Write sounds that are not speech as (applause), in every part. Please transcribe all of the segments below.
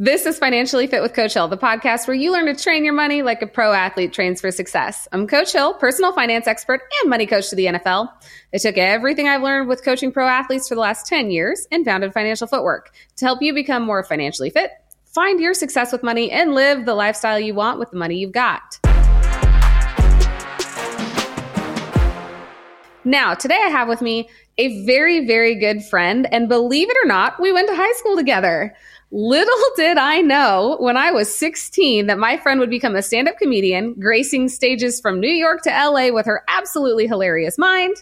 This is Financially Fit with Coach Hill, the podcast where you learn to train your money like a pro athlete trains for success. I'm Coach Hill, personal finance expert and money coach to the NFL. I took everything I've learned with coaching pro athletes for the last 10 years and founded Financial Footwork to help you become more financially fit, find your success with money, and live the lifestyle you want with the money you've got. Now, today I have with me a very, very good friend, and believe it or not, we went to high school together. Little (laughs) did I know when I was 16 that my friend would become a stand up comedian, gracing stages from New York to LA with her absolutely hilarious mind.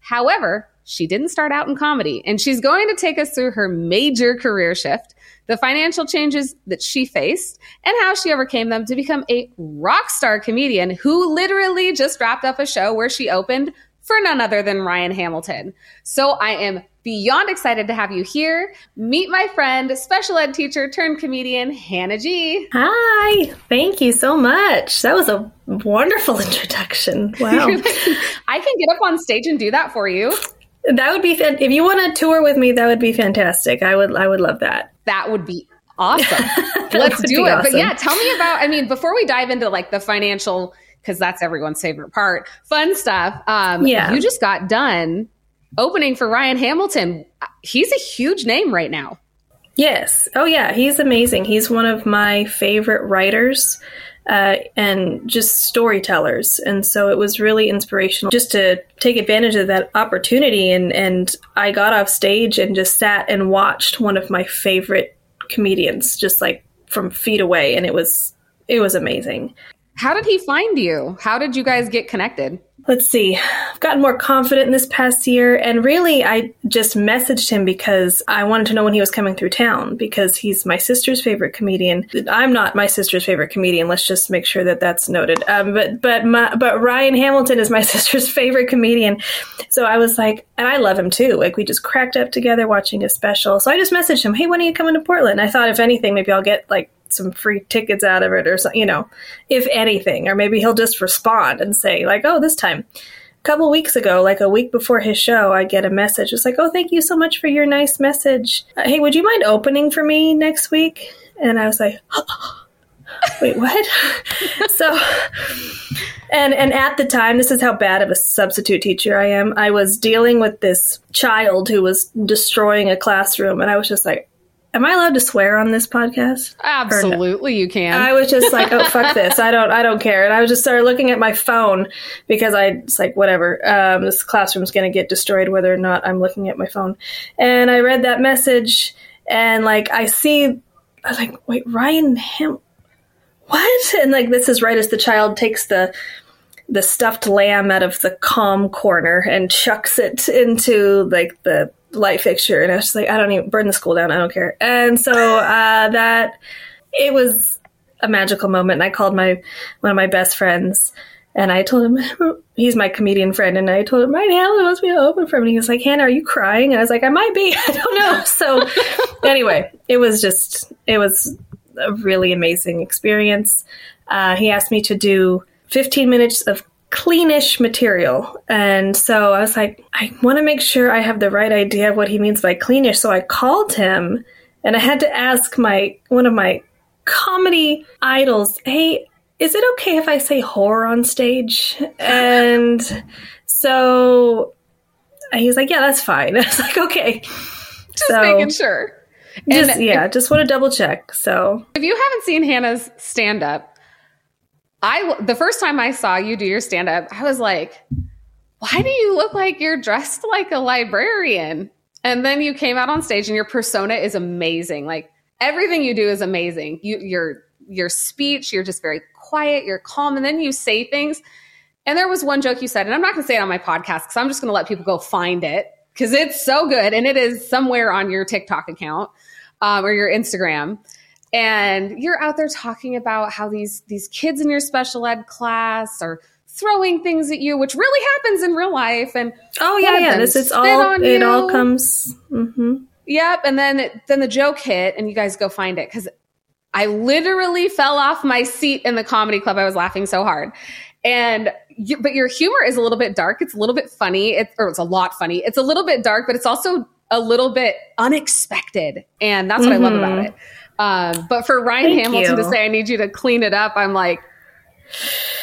However, she didn't start out in comedy, and she's going to take us through her major career shift, the financial changes that she faced, and how she overcame them to become a rock star comedian who literally just wrapped up a show where she opened for none other than Ryan Hamilton. So I am beyond excited to have you here. Meet my friend, special ed teacher turned comedian, Hannah G. Hi, thank you so much. That was a wonderful (laughs) introduction. Wow. (laughs) I can get up on stage and do that for you. That would be if you want to tour with me. That would be fantastic. I would. I would love that. That would be awesome. (laughs) Let's do it. Awesome. But yeah, tell me about. I mean, before we dive into like the financial because that's everyone's favorite part. Fun stuff. Um, yeah. You just got done opening for Ryan Hamilton. He's a huge name right now. Yes. Oh, yeah. He's amazing. He's one of my favorite writers uh, and just storytellers. And so it was really inspirational just to take advantage of that opportunity. And, and I got off stage and just sat and watched one of my favorite comedians just like from feet away. And it was, it was amazing. How did he find you? How did you guys get connected? Let's see. I've gotten more confident in this past year, and really, I just messaged him because I wanted to know when he was coming through town because he's my sister's favorite comedian. I'm not my sister's favorite comedian. Let's just make sure that that's noted. Um, but but my, but Ryan Hamilton is my (laughs) sister's favorite comedian, so I was like, and I love him too. Like we just cracked up together watching a special. So I just messaged him, "Hey, when are you coming to Portland?" I thought, if anything, maybe I'll get like some free tickets out of it or something, you know, if anything. Or maybe he'll just respond and say, like, oh, this time. A couple weeks ago, like a week before his show, I get a message. It's like, oh, thank you so much for your nice message. Uh, hey, would you mind opening for me next week? And I was like, (gasps) wait, what? (laughs) so, and and at the time, this is how bad of a substitute teacher I am. I was dealing with this child who was destroying a classroom, and I was just like, Am I allowed to swear on this podcast? Absolutely, no? you can. I was just like, oh fuck (laughs) this, I don't, I don't care, and I was just started looking at my phone because I, it's like whatever, um, this classroom's gonna get destroyed whether or not I'm looking at my phone, and I read that message, and like I see, I was like, wait, Ryan Him, what? And like this is right as the child takes the the stuffed lamb out of the calm corner and chucks it into like the light fixture, and I was just like, I don't even burn the school down. I don't care. And so uh, that it was a magical moment. And I called my one of my best friends, and I told him (laughs) he's my comedian friend, and I told him Ryan Hamilton wants me to open for him. And he was like, Hannah, are you crying? And I was like, I might be. (laughs) I don't know. So (laughs) anyway, it was just it was a really amazing experience. Uh, he asked me to do 15 minutes of cleanish material. And so I was like, I want to make sure I have the right idea of what he means by cleanish. So I called him and I had to ask my one of my comedy idols, "Hey, is it okay if I say horror on stage?" And so he's like, "Yeah, that's fine." (laughs) I was like, "Okay." Just so, making sure. Just, yeah, if, just want to double check. So, if you haven't seen Hannah's stand up, I the first time I saw you do your stand up, I was like, why do you look like you're dressed like a librarian? And then you came out on stage and your persona is amazing. Like everything you do is amazing. You your your speech, you're just very quiet, you're calm, and then you say things. And there was one joke you said, and I'm not gonna say it on my podcast because I'm just gonna let people go find it because it's so good and it is somewhere on your TikTok account um, or your Instagram and you're out there talking about how these these kids in your special ed class are throwing things at you, which really happens in real life. And oh yeah, yeah, this is all it you. all comes. Mm-hmm. Yep, and then then the joke hit, and you guys go find it because I literally fell off my seat in the comedy club. I was laughing so hard, and you, but your humor is a little bit dark. It's a little bit funny, it's, or it's a lot funny. It's a little bit dark, but it's also a little bit unexpected, and that's what mm-hmm. I love about mm-hmm. it. Um, but for Ryan Thank Hamilton to say, I need you to clean it up, I'm like,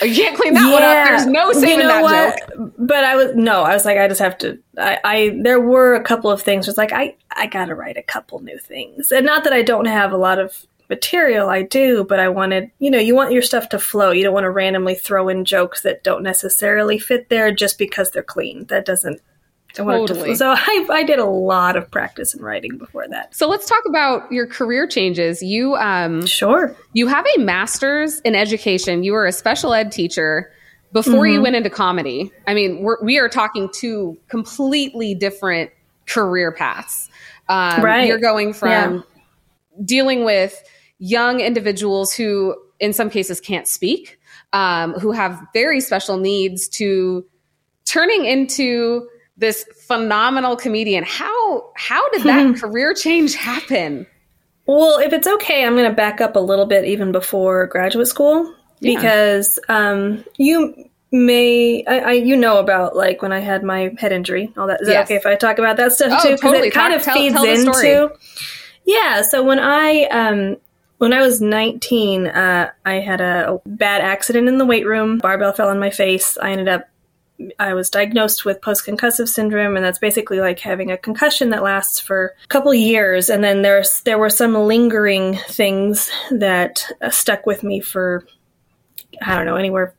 "Oh, you can't clean that one up. There's no saving that joke. But I was no, I was like, I just have to. I, I there were a couple of things. Was like, I I gotta write a couple new things, and not that I don't have a lot of material. I do, but I wanted, you know, you want your stuff to flow. You don't want to randomly throw in jokes that don't necessarily fit there just because they're clean. That doesn't. I want to Totally. So (laughs) I I did a lot of practice in writing before that. So let's talk about your career changes. You um Sure. you have a master's in education. You were a special ed teacher before Mm-hmm. you went into comedy. I mean, we're, we are talking two completely different career paths. Um, Right. You're going from Yeah. dealing with young individuals who, in some cases, can't speak, um, who have very special needs, to turning into this phenomenal comedian. How how did that (laughs) career change happen? Well, if it's okay, I'm going to back up a little bit even before graduate school Yeah. because um, you may, I, I, you know about like when I had my head injury, all that. Is Yes. it okay if I talk about that stuff Oh, too? Because totally. it kind Talk- of feeds tell story. into. Yeah. So when I um, when I was 19, uh, I had a, a bad accident in the weight room. Barbell fell on my face. I ended up I was diagnosed with post concussive syndrome, and that's basically like having a concussion that lasts for a couple years. And then there's there were some lingering things that uh, stuck with me for I don't know anywhere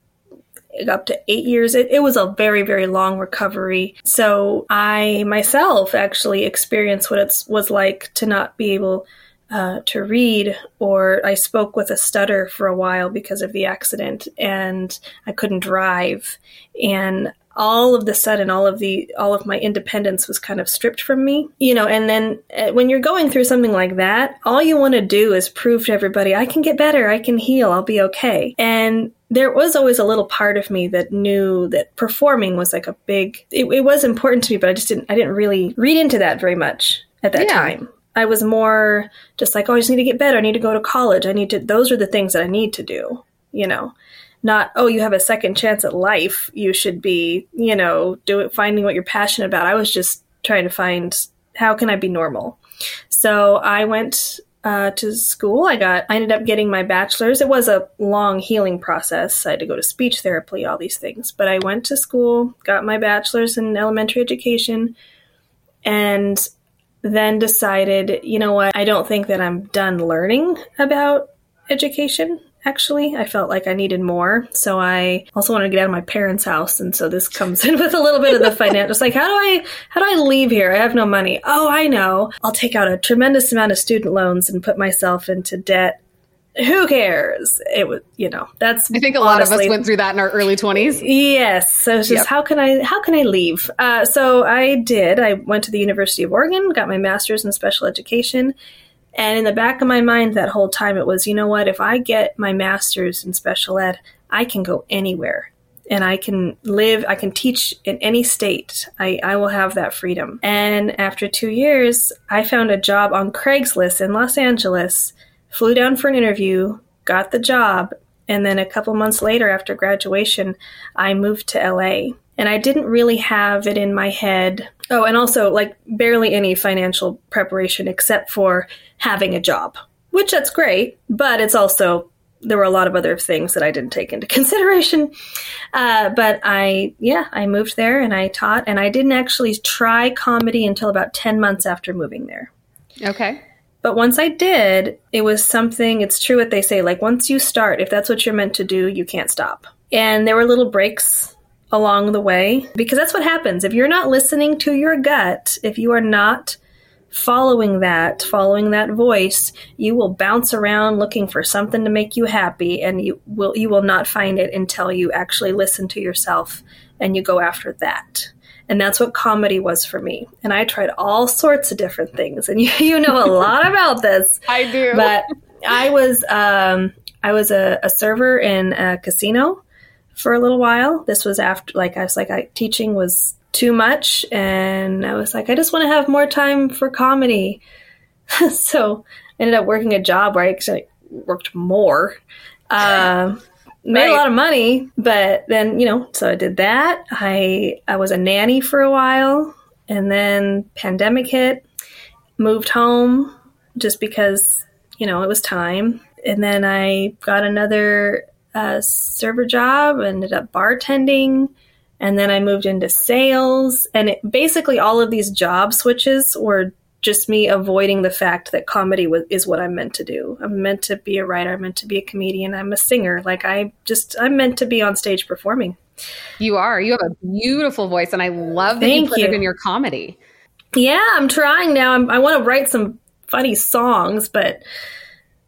up to eight years. It, it was a very very long recovery. So I myself actually experienced what it was like to not be able. Uh, to read, or I spoke with a stutter for a while because of the accident, and I couldn't drive. And all of the sudden all of the all of my independence was kind of stripped from me you know and then uh, when you're going through something like that all you want to do is prove to everybody i can get better i can heal i'll be okay. And there was always a little part of me that knew that performing was like a big it, it was important to me but i just didn't i didn't really read into that very much at that Yeah. time i was more just like oh i just need to get better. I need to go to college. I need to those are the things that i need to do you know? Not oh you have a second chance at life. You should be you know doing finding what you're passionate about. I was just trying to find how can i be normal. So i went uh, to school. I got i ended up getting my bachelor's. It was a long healing process. I had to go to speech therapy all these things. But i went to school got my bachelor's in elementary education and then decided you know what i don't think that i'm done learning about education actually. I felt like i needed more so i also wanted to get out of my parents house and so this comes in (laughs) with a little bit of the financial like how do i how do i leave here? I have no money. Oh i know. I'll take out a tremendous amount of student loans and put myself into debt who cares it was you know that's I think a lot of us went through that in our early 20s. Yes. So it's just Yep. how can I how can I leave? Uh, so I did. I went to the University of Oregon, got my master's in special education, and in the back of my mind that whole time it was, you know what? If I get my master's in special ed, I can go anywhere. And I can live, I can teach in any state. I, I will have that freedom. And after two years, I found a job on Craigslist in Los Angeles, flew down for an interview, got the job, and then a couple months later, after graduation, I moved to LA. And I didn't really have it in my head. Oh, and also, like, barely any financial preparation except for having a job, which that's great, but it's also, there were a lot of other things that I didn't take into (laughs) consideration. Uh, but I, yeah, I moved there and I taught, and I didn't actually try comedy until about 10 months after moving there. Okay. But once I did, it was something, it's true what they say, like once you start, if that's what you're meant to do, you can't stop. And there were little breaks along the way because that's what happens. If you're not listening to your gut, if you are not following that, following that voice, you will bounce around looking for something to make you happy and you will you will not find it until you actually listen to yourself and you go after that. And that's what comedy was for me. And I tried all sorts of different things. And (laughs) you, you know a lot about this. I do. But I was um, I was a, a server in a casino for a little while. This was after like I was like I, teaching was too much, and I was like I just want to have more time for comedy. (laughs) so I ended up working a job where I actually worked more. Um, made Right. a lot of money, but then you know, so I did that. I I was a nanny for a while, and then pandemic hit. Moved home just because you know, it was time. And then I got another uh, server job, ended up bartending, and then I moved into sales. And it, basically, all of these job switches were just me avoiding the fact that comedy was, is what I'm meant to do. I'm meant to be a writer. I'm meant to be a comedian. I'm a singer. Like I just, I'm meant to be on stage performing. You are. You have a beautiful voice, and I love that Thank you put you. it in your comedy. Yeah, I'm trying now. I'm, i want to write some funny songs, but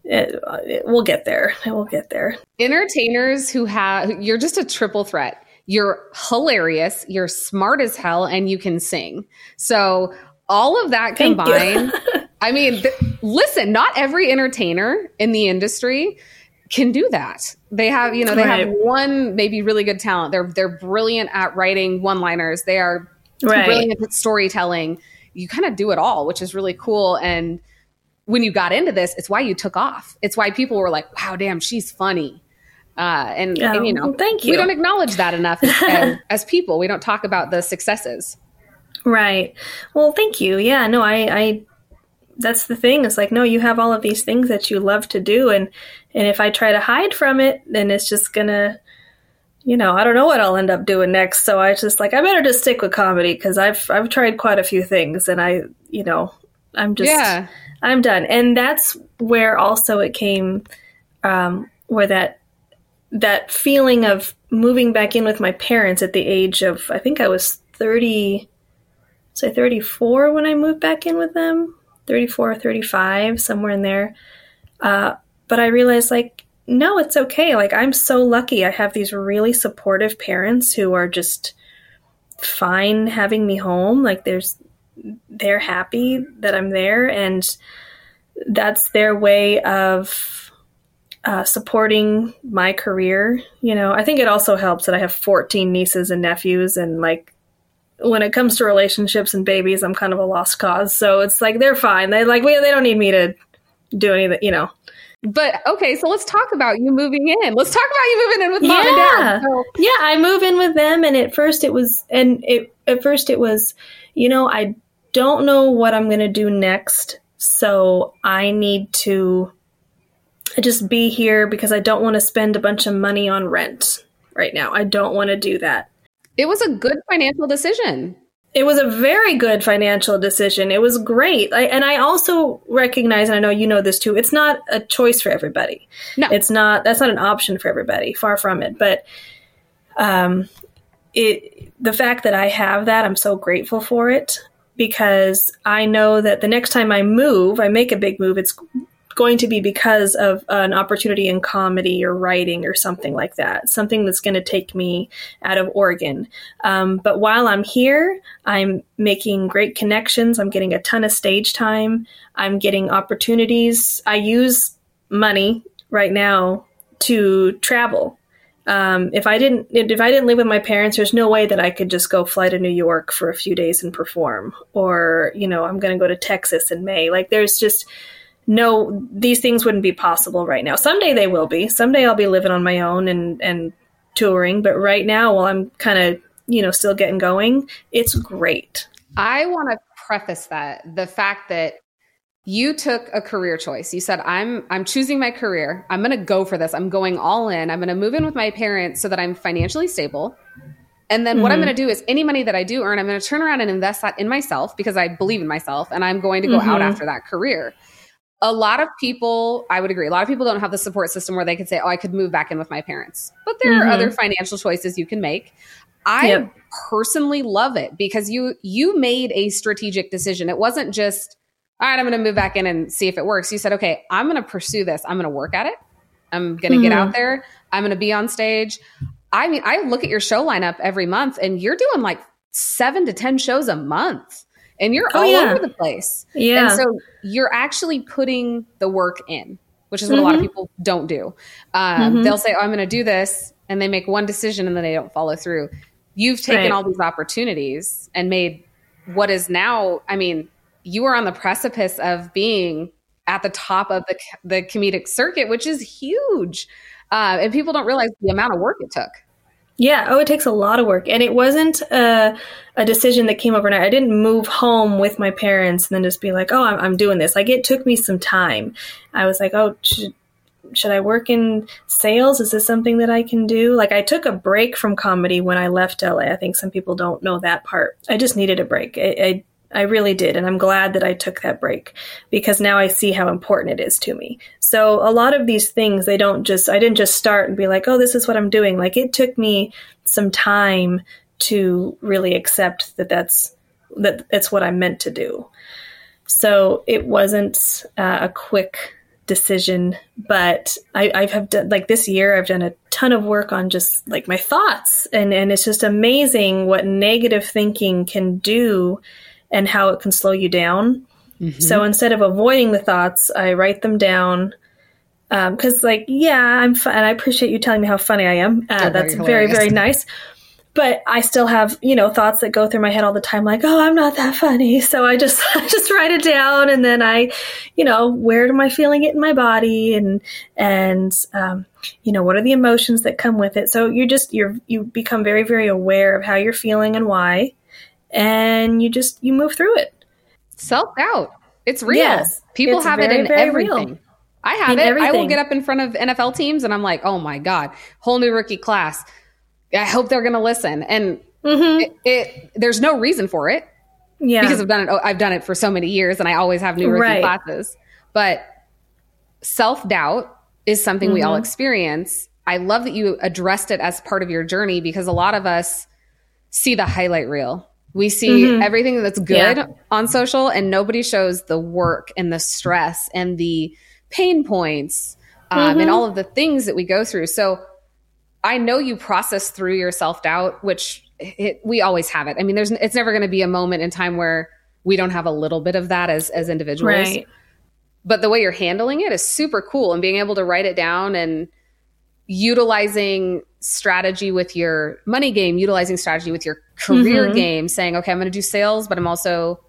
it, it, we'll get there. We'll get there. Entertainers who have, you're just a triple threat. You're hilarious, you're smart as hell, and you can sing. So all of that combined, (laughs) I mean, th- listen, not every entertainer in the industry can do that. They have, you know, they right. have one maybe really good talent. They're they're brilliant at writing one-liners. They are right. brilliant at storytelling. You kind of do it all, which is really cool. And when you got into this, it's why you took off. It's why people were like, "Wow, damn, she's funny." Uh, and, oh, and, you know, thank you. We don't acknowledge that enough (laughs) as, as people. We don't talk about the successes. Right. Well, thank you. Yeah, no, I, I, that's the thing. It's like, no, you have all of these things that you love to do. And, and if I try to hide from it, then it's just gonna, you know, I don't know what I'll end up doing next. So I just like, I better just stick with comedy because I've, I've tried quite a few things and I, you know, I'm just, yeah. I'm done. And that's where also it came, um, where that, that feeling of moving back in with my parents at the age of, I think I was 30, say 34 when I moved back in with them, 34 or 35, somewhere in there. Uh, but I realized, like, no, it's okay. Like, I'm so lucky. I have these really supportive parents who are just fine having me home. Like, there's, they're happy that I'm there, and that's their way of uh, supporting my career. You know, I think it also helps that I have 14 nieces and nephews, and like when it comes to relationships and babies, I'm kind of a lost cause. So it's like they're fine. They like we they don't need me to do anything, you know. But okay, so let's talk about you moving in. Let's talk about you moving in with mom yeah. and dad. So. Yeah, I move in with them, and at first it was, and it at first it was, you know, I don't know what I'm gonna do next, so I need to just be here because I don't want to spend a bunch of money on rent right now. I don't want to do that. It was a good financial decision. It was a very good financial decision. It was great. I, and I also recognize, and I know you know this too, it's not a choice for everybody. No. It's not, that's not an option for everybody, far from it. But um, it, the fact that I have that, I'm so grateful for it because I know that the next time I move, I make a big move, it's going to be because of an opportunity in comedy or writing or something like that, something that's going to take me out of Oregon. Um, but while I'm here, I'm making great connections. I'm getting a ton of stage time. I'm getting opportunities. I use money right now to travel. Um, if I didn't, if I didn't live with my parents, there's no way that I could just go fly to New York for a few days and perform. Or, you know, I'm going to go to Texas in May. Like, there's just no, these things wouldn't be possible right now. Someday they will be. Someday I'll be living on my own and and touring. But right now, while I'm kind of you know still getting going, it's great. I want to preface that the fact that you took a career choice. You said I'm I'm choosing my career. I'm going to go for this. I'm going all in. I'm going to move in with my parents so that I'm financially stable. And then mm-hmm. what I'm mm-hmm. going to do is any money that I do earn, I'm going to turn around and invest that in myself because I believe in myself and I'm going to go mm-hmm. out after that career a lot of people, I would agree, a lot of people don't have the support system where they could say, oh, I could move back in with my parents. But there mm-hmm. are other financial choices you can make. I yep. personally love it because you you made a strategic decision. It wasn't just, all right, I'm going to move back in and see if it works. You said, okay, I'm going to pursue this. I'm going to work at it. I'm going to mm-hmm. get out there. I'm going to be on stage. I mean, I look at your show lineup every month and you're doing like seven to 10 shows a month and you're oh, all yeah. over the place. Yeah. And so you're actually putting the work in, which is what mm-hmm. a lot of mm-hmm. people don't do. Um, mm-hmm. They'll say, oh, I'm going to do this. And they make one decision and then they don't follow through. You've taken right. all these opportunities and made what is now, I mean, you are on the precipice of being at the top of the, the comedic circuit, which is huge. Uh, and people don't realize the amount of work it took. Yeah. Oh, it takes a lot of work. And it wasn't a, a decision that came overnight. I didn't move home with my parents and then just be like, oh, I'm, I'm doing this. Like, it took me some time. I was like, oh, should, should I work in sales? Is this something that I can do? Like, I took a break from comedy when I left LA. I think some people don't know that part. I just needed a break. I, I I really did. And I'm glad that I took that break because now I see how important it is to me. So a lot of these things, they don't just, I didn't just start and be like, oh, this is what I'm doing. Like it took me some time to really accept that that's, that it's what I'm meant to do. So it wasn't uh, a quick decision, but I, I have done like this year, I've done a ton of work on just like my thoughts and, and it's just amazing what negative thinking can do and how it can slow you down. Mm-hmm. So instead of avoiding the thoughts, I write them down. Because, um, like, yeah, I'm fun. And I appreciate you telling me how funny I am. Uh, that's very, very nice. But I still have, you know, thoughts that go through my head all the time, like, oh, I'm not that funny. (laughs) So I just, (laughs) I just write it down, and then I, you know, where am I feeling it in my body, and and um, you know, what are the emotions that come with it. So you're just you're you become very, very aware of how you're feeling and why and you just you move through it. Self doubt. It's real. Yes, People have very, it in everything. Real. I have in it. Everything. I will get up in front of NFL teams and I'm like, oh my God, whole new rookie class. I hope they're going to listen. And mm-hmm. it, it, there's no reason for it. Yeah. Because I've done it. I've done it for so many years and I always have new rookie right. classes. But self doubt is something mm-hmm. we all mm-hmm. experience. I love that you addressed it as part of your journey because a lot of us see the highlight reel we see mm-hmm. everything that's good yeah. on social, and nobody shows the work and the stress and the pain points um, mm-hmm. and all of the things that we go through. So I know you process through your self doubt, which it, we always have it. I mean, there's it's never going to be a moment in time where we don't have a little bit of that as as individuals. Right. But the way you're handling it is super cool, and being able to write it down and utilizing strategy with your money game, utilizing strategy with your career mm-hmm. game, saying, okay, I'm going to do sales, but I'm also,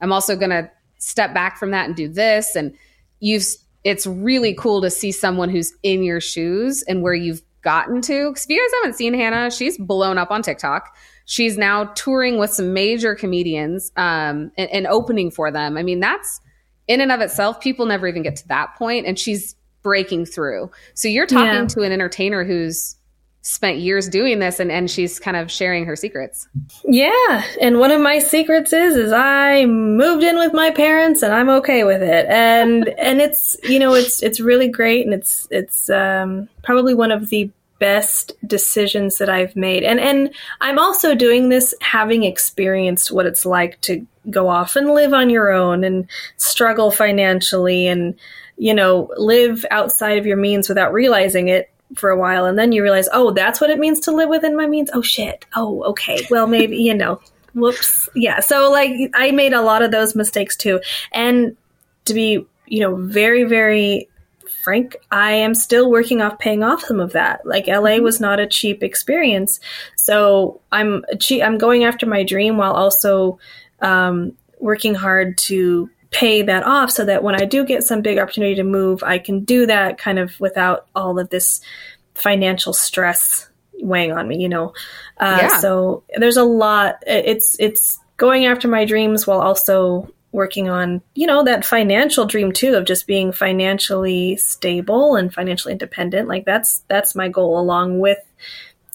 I'm also going to step back from that and do this. And you've, it's really cool to see someone who's in your shoes and where you've gotten to. Because if you guys haven't seen Hannah, she's blown up on TikTok. She's now touring with some major comedians um, and, and opening for them. I mean, that's in and of itself, people never even get to that point, and she's breaking through. So you're talking yeah. to an entertainer who's spent years doing this and, and she's kind of sharing her secrets. Yeah. And one of my secrets is is I moved in with my parents and I'm okay with it. And (laughs) and it's you know, it's it's really great and it's it's um, probably one of the best decisions that I've made. And and I'm also doing this having experienced what it's like to go off and live on your own and struggle financially and you know, live outside of your means without realizing it for a while and then you realize oh that's what it means to live within my means? Oh shit. Oh okay. Well maybe you know. Whoops. Yeah so like i made a lot of those mistakes too. And to be you know very very frank i am still working off paying off some of that. Like la mm-hmm. was not a cheap experience. So i'm i'm going after my dream while also um, working hard to pay that off so that when I do get some big opportunity to move, I can do that kind of without all of this financial stress weighing on me, you know. Uh, yeah. So there's a lot. It's it's going after my dreams while also working on you know that financial dream too of just being financially stable and financially independent. Like that's that's my goal along with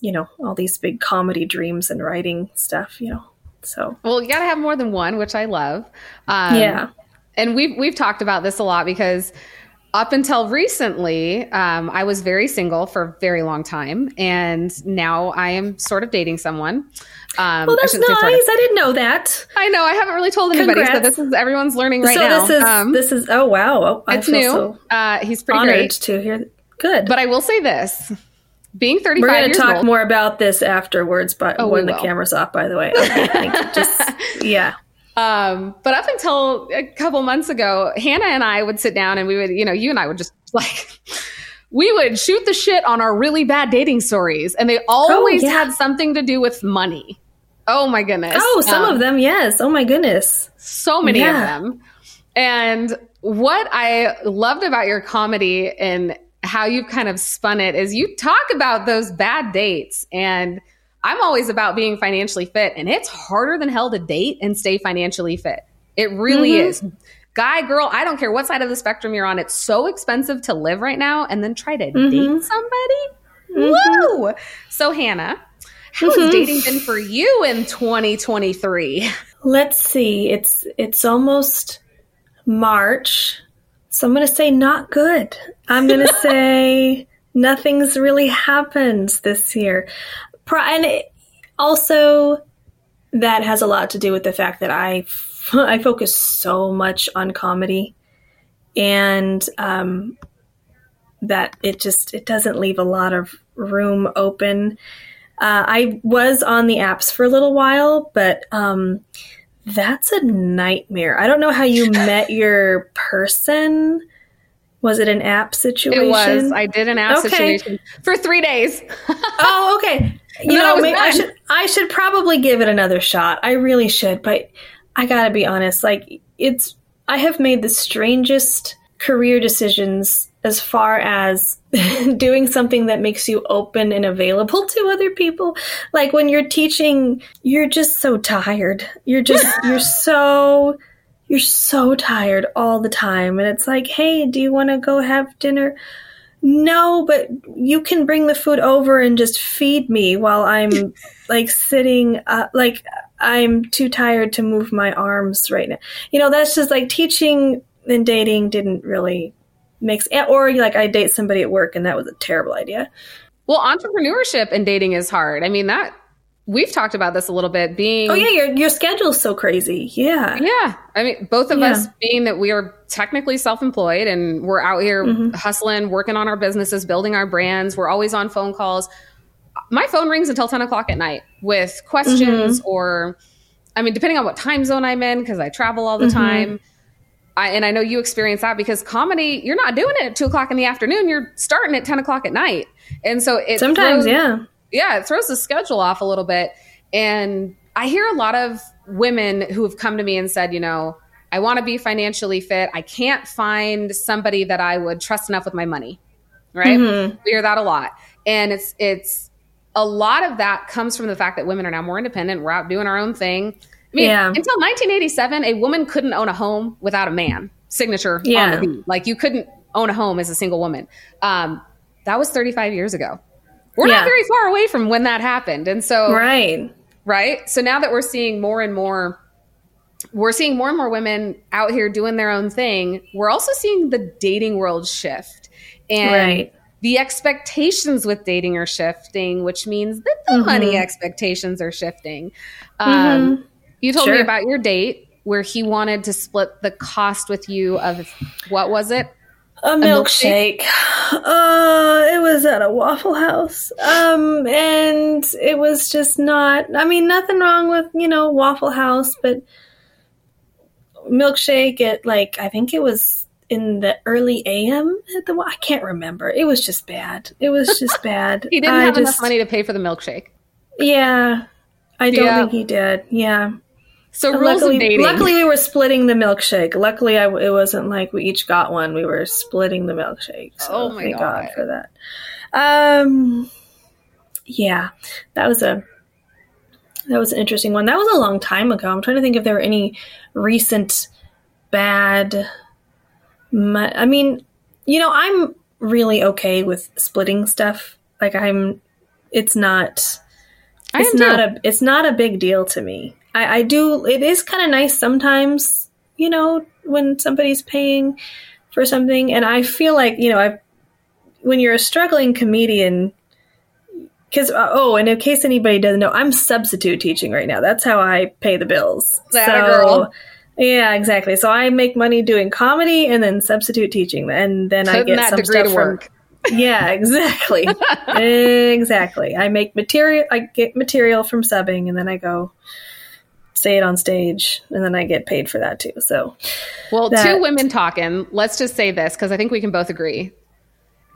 you know all these big comedy dreams and writing stuff. You know. So well, you got to have more than one, which I love. Um, yeah and we've we've talked about this a lot because up until recently, um, I was very single for a very long time, and now I am sort of dating someone. Um, well, that's nice. Sort of. I didn't know that. I know. I haven't really told anybody, Congrats. so this is everyone's learning right now. so now. This is um, this is oh wow, oh, it's new. So uh, he's pretty honored great to hear. Good, but I will say this: being 35 We're going to talk old, more about this afterwards, but oh, when the camera's off, by the way. Okay, Just, (laughs) yeah. Um, but up until a couple months ago, Hannah and I would sit down and we would, you know, you and I would just (laughs) like, we would shoot the shit on our really bad dating stories, and they always oh, yeah. had something to do with money. Oh my goodness. Oh, some um, of them, yes. Oh my goodness. So many yeah. of them. And what I loved about your comedy and how you've kind of spun it is you talk about those bad dates and I'm always about being financially fit and it's harder than hell to date and stay financially fit. It really mm-hmm. is. Guy, girl, I don't care what side of the spectrum you're on. It's so expensive to live right now and then try to mm-hmm. date somebody. Mm-hmm. Woo! So Hannah, how has mm-hmm. dating been for you in 2023? Let's see. It's it's almost March. So I'm going to say not good. I'm going (laughs) to say nothing's really happened this year. And also, that has a lot to do with the fact that I, (laughs) I focus so much on comedy and um, that it just it doesn't leave a lot of room open. Uh, I was on the apps for a little while, but um, that's a nightmare. I don't know how you (laughs) met your person. Was it an app situation? It was. I did an app okay. situation for three days. (laughs) oh, okay. You know, I, I should I should probably give it another shot. I really should, but I gotta be honest. Like it's, I have made the strangest career decisions as far as (laughs) doing something that makes you open and available to other people. Like when you're teaching, you're just so tired. You're just, (laughs) you're so, you're so tired all the time. And it's like, hey, do you want to go have dinner? No, but you can bring the food over and just feed me while I'm (laughs) like sitting, uh, like I'm too tired to move my arms right now. You know, that's just like teaching and dating didn't really mix, or like I date somebody at work and that was a terrible idea. Well, entrepreneurship and dating is hard. I mean that we've talked about this a little bit being Oh yeah, your your schedule's so crazy. Yeah. Yeah. I mean both of yeah. us being that we are technically self-employed and we're out here mm-hmm. hustling, working on our businesses, building our brands. We're always on phone calls. My phone rings until 10 o'clock at night with questions mm-hmm. or I mean, depending on what time zone I'm in, because I travel all the mm-hmm. time I, and I know you experience that because comedy, you're not doing it at two o'clock in the afternoon. You're starting at 10 o'clock at night. And so it sometimes, throws, yeah. Yeah. It throws the schedule off a little bit. And I hear a lot of women who have come to me and said, you know, I want to be financially fit. I can't find somebody that I would trust enough with my money. Right. Mm-hmm. We hear that a lot. And it's, it's, a lot of that comes from the fact that women are now more independent. We're out doing our own thing I mean, yeah. until 1987, a woman couldn't own a home without a man signature yeah. on the. Like you couldn't own a home as a single woman. Um, that was 35 years ago. We're yeah. not very far away from when that happened. And so, right. Right. So now that we're seeing more and more, we're seeing more and more women out here doing their own thing. We're also seeing the dating world shift. And right. the expectations with dating are shifting, which means that the mm-hmm. money expectations are shifting. Um, mm-hmm you told sure. me about your date where he wanted to split the cost with you of what was it? A milkshake. A milkshake. Uh, it was at a Waffle House. Um, and it was just not, I mean, nothing wrong with, you know, Waffle House, but milkshake at like, I think it was in the early AM at the, I can't remember. It was just bad. It was (laughs) just bad. he didn't I have just, enough money to pay for the milkshake. Yeah. I don't yeah. think he did. Yeah. So rules luckily, of dating. Luckily, we were splitting the milkshake. Luckily, I, it wasn't like we each got one. We were splitting the milkshake. So oh my thank God. God for that. Um, yeah, that was a that was an interesting one. That was a long time ago. I'm trying to think if there were any recent bad. I mean, you know, I'm really okay with splitting stuff. Like I'm, it's not. It's not a. It's not a big deal to me. I, I do. It is kind of nice sometimes, you know, when somebody's paying for something, and I feel like you know, I when you're a struggling comedian, because uh, oh, and in case anybody doesn't know, I'm substitute teaching right now. That's how I pay the bills. That so, girl. Yeah, exactly. So I make money doing comedy and then substitute teaching, and then I get some stuff from. Yeah, (laughs) exactly. exactly. I make material. I get material from subbing, and then I go say it on stage and then I get paid for that too. So, well, that, two women talking. Let's just say this because I think we can both agree.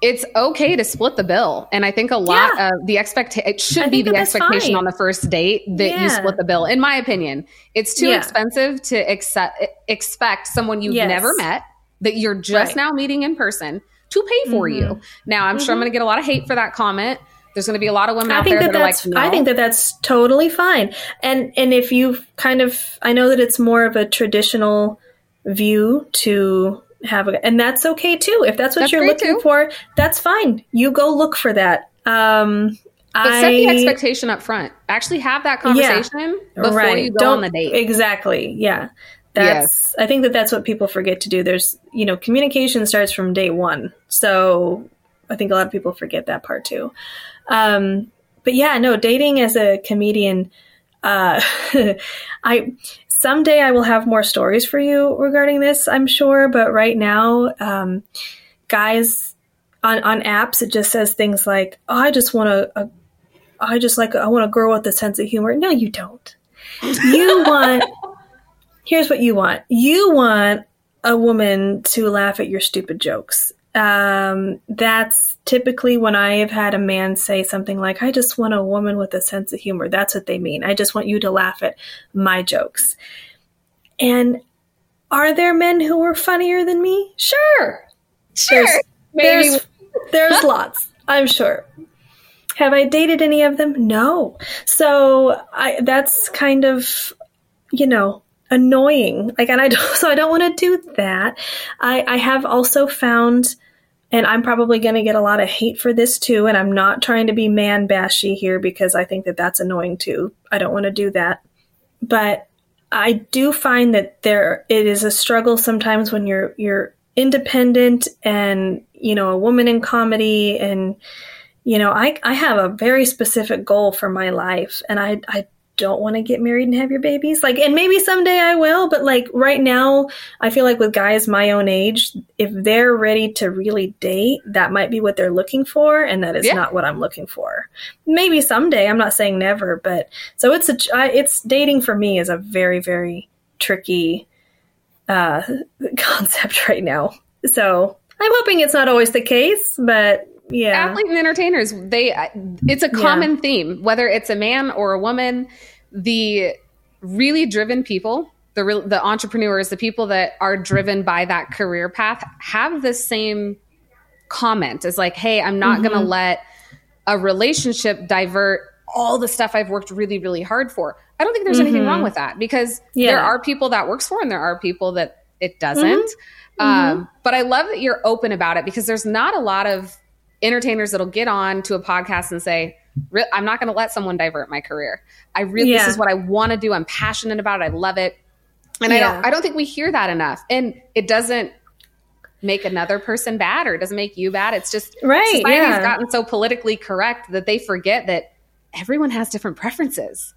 It's okay to split the bill, and I think a lot yeah. of the expectation it should be the expectation fine. on the first date that yeah. you split the bill. In my opinion, it's too yeah. expensive to accept, expect someone you've yes. never met that you're just right. now meeting in person to pay for mm-hmm. you. Now, I'm mm-hmm. sure I'm mm-hmm. going to get a lot of hate for that comment. There's going to be a lot of women I out think there that, that, that's, like, no. I think that that's totally fine. And and if you kind of, I know that it's more of a traditional view to have a, and that's okay too. If that's what that's you're looking too. for, that's fine. You go look for that. Um, but I, set the expectation up front. Actually, have that conversation yeah, before right. you go Don't, on the date. Exactly. Yeah. That's. Yes. I think that that's what people forget to do. There's, you know, communication starts from day one. So I think a lot of people forget that part too. Um, but yeah, no, dating as a comedian. Uh, (laughs) I someday I will have more stories for you regarding this. I'm sure, but right now, um, guys on on apps, it just says things like, "Oh, I just want a, a I just like I want a girl with a sense of humor. No, you don't. You (laughs) want here's what you want. You want a woman to laugh at your stupid jokes. Um, that's typically when I have had a man say something like, I just want a woman with a sense of humor. That's what they mean. I just want you to laugh at my jokes. And are there men who are funnier than me? Sure. Sure. There's, Maybe. there's, (laughs) there's (laughs) lots, I'm sure. Have I dated any of them? No. So I that's kind of you know annoying. Like, and I don't, (laughs) so I don't want to do that. I I have also found. And I'm probably going to get a lot of hate for this too. And I'm not trying to be man bashy here because I think that that's annoying too. I don't want to do that. But I do find that there it is a struggle sometimes when you're you're independent and you know a woman in comedy and you know, I, I have a very specific goal for my life and I, I don't want to get married and have your babies. Like, and maybe someday I will, but like right now, I feel like with guys my own age, if they're ready to really date, that might be what they're looking for. And that is yeah. not what I'm looking for. Maybe someday, I'm not saying never, but so it's a, it's dating for me is a very, very tricky, uh, (laughs) concept right now. So I'm hoping it's not always the case, but yeah. athlete and entertainers they it's a common yeah. theme whether it's a man or a woman the really driven people the real, the entrepreneurs the people that are driven by that career path have the same comment as like hey i'm not mm-hmm. going to let a relationship divert all the stuff i've worked really really hard for i don't think there's mm-hmm. anything wrong mm-hmm. with that because yeah. there are people that works for and there are people that it doesn't mm-hmm. um, mm-hmm. but i love that you're open about it because there's not a lot of entertainers that'll get on to a podcast and say, I'm not going to let someone divert my career. I really, yeah. this is what I want to do. I'm passionate about it. I love it. And yeah. I don't, I don't think we hear that enough. And it doesn't make another person bad or it doesn't make you bad. It's just right. Society's yeah. gotten so politically correct that they forget that everyone has different preferences.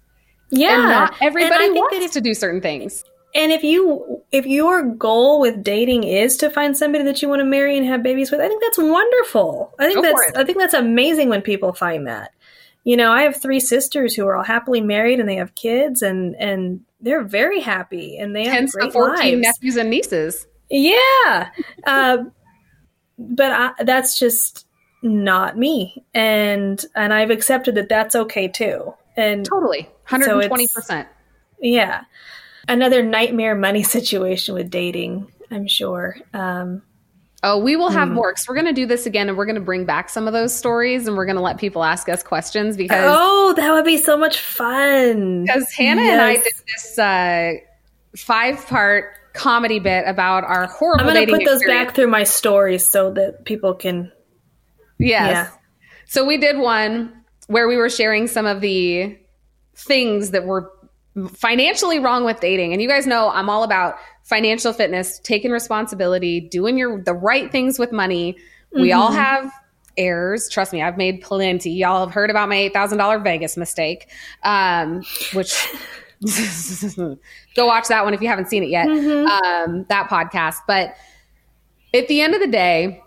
Yeah. And not everybody and wants if, to do certain things. And if you if your goal with dating is to find somebody that you want to marry and have babies with, I think that's wonderful. I think Go that's I think that's amazing when people find that. You know, I have three sisters who are all happily married and they have kids and and they're very happy and they Hence have great the 14 lives. nephews and nieces. Yeah. uh, but I, that's just not me. And and I've accepted that that's okay too. And totally. 120%. So yeah another nightmare money situation with dating. I'm sure. Um, oh, we will have hmm. more because we're going to do this again, and we're going to bring back some of those stories, and we're going to let people ask us questions because oh, that would be so much fun. Because Hannah yes. and I did this uh, five part comedy bit about our horrible. I'm going to put those experience. back through my stories so that people can. Yes. Yeah. So we did one where we were sharing some of the things that were financially wrong with dating. And you guys know I'm all about financial fitness, taking responsibility, doing your the right things with money. Mm-hmm. We all have errors. Trust me, I've made plenty. Y'all have heard about my eight thousand dollar Vegas mistake, um, which. (laughs) go watch that one if you haven't seen it yet. Mm-hmm. Um, that podcast. But at the end of the day,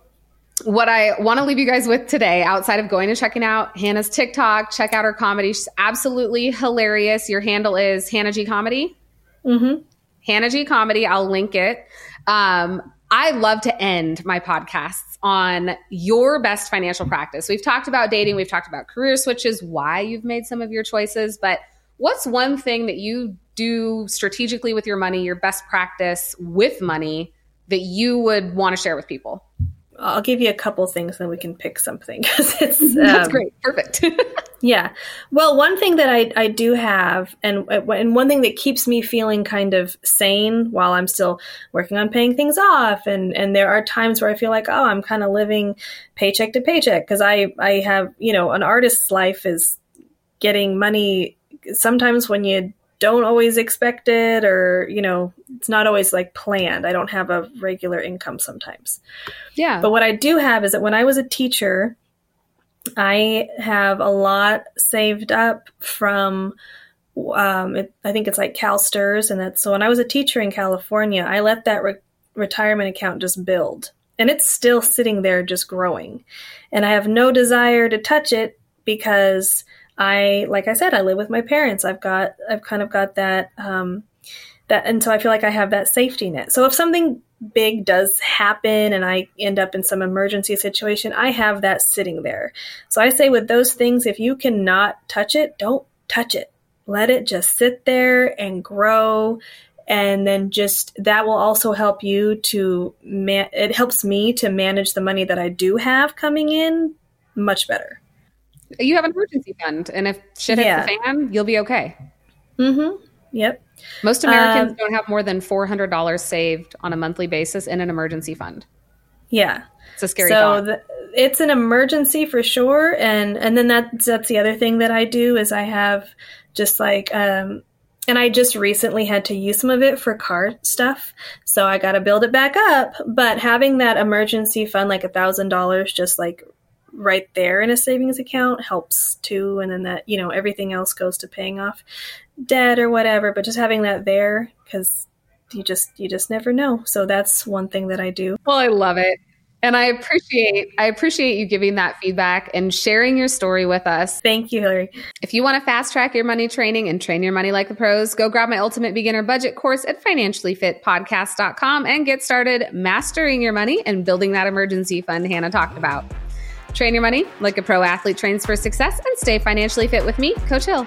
what I want to leave you guys with today, outside of going and checking out Hannah's TikTok, check out her comedy. She's absolutely hilarious. Your handle is Hannah G Comedy. Mm-hmm. Hannah G Comedy. I'll link it. Um, I love to end my podcasts on your best financial practice. We've talked about dating, we've talked about career switches, why you've made some of your choices, but what's one thing that you do strategically with your money, your best practice with money that you would want to share with people? I'll give you a couple things, then we can pick something (laughs) because it's (laughs) um, that's great, perfect. (laughs) yeah. Well, one thing that I I do have, and and one thing that keeps me feeling kind of sane while I'm still working on paying things off, and and there are times where I feel like oh I'm kind of living paycheck to paycheck because I I have you know an artist's life is getting money sometimes when you don't always expect it or you know it's not always like planned. I don't have a regular income sometimes. Yeah. But what i do have is that when i was a teacher i have a lot saved up from um, it, i think it's like CalSTRS and that's so when i was a teacher in california i let that re- retirement account just build. And it's still sitting there just growing. And i have no desire to touch it because I, like I said, I live with my parents. I've got, I've kind of got that, um, that, and so I feel like I have that safety net. So if something big does happen and I end up in some emergency situation, I have that sitting there. So I say with those things, if you cannot touch it, don't touch it. Let it just sit there and grow. And then just that will also help you to, man- it helps me to manage the money that I do have coming in much better you have an emergency fund, and if shit hits yeah. the fan, you'll be okay. Mm-hmm. Yep. Most Americans um, don't have more than four hundred dollars saved on a monthly basis in an emergency fund. Yeah, it's a scary. So the, it's an emergency for sure, and and then that's that's the other thing that I do is I have just like um, and I just recently had to use some of it for car stuff, so I got to build it back up. But having that emergency fund, like a thousand dollars, just like right there in a savings account helps too. And then that you know everything else goes to paying off debt or whatever but just having that there because you just you just never know. So that's one thing that i do. Well i love it. And i appreciate i appreciate you giving that feedback and sharing your story with us. Thank you hillary. If you want to fast track your money training and train your money like the pros go grab my ultimate beginner budget course at financiallyfitpodcast.com and get started mastering your money and building that emergency fund hannah talked about Train your money like a pro athlete trains for success and stay financially fit with me, Coach Hill.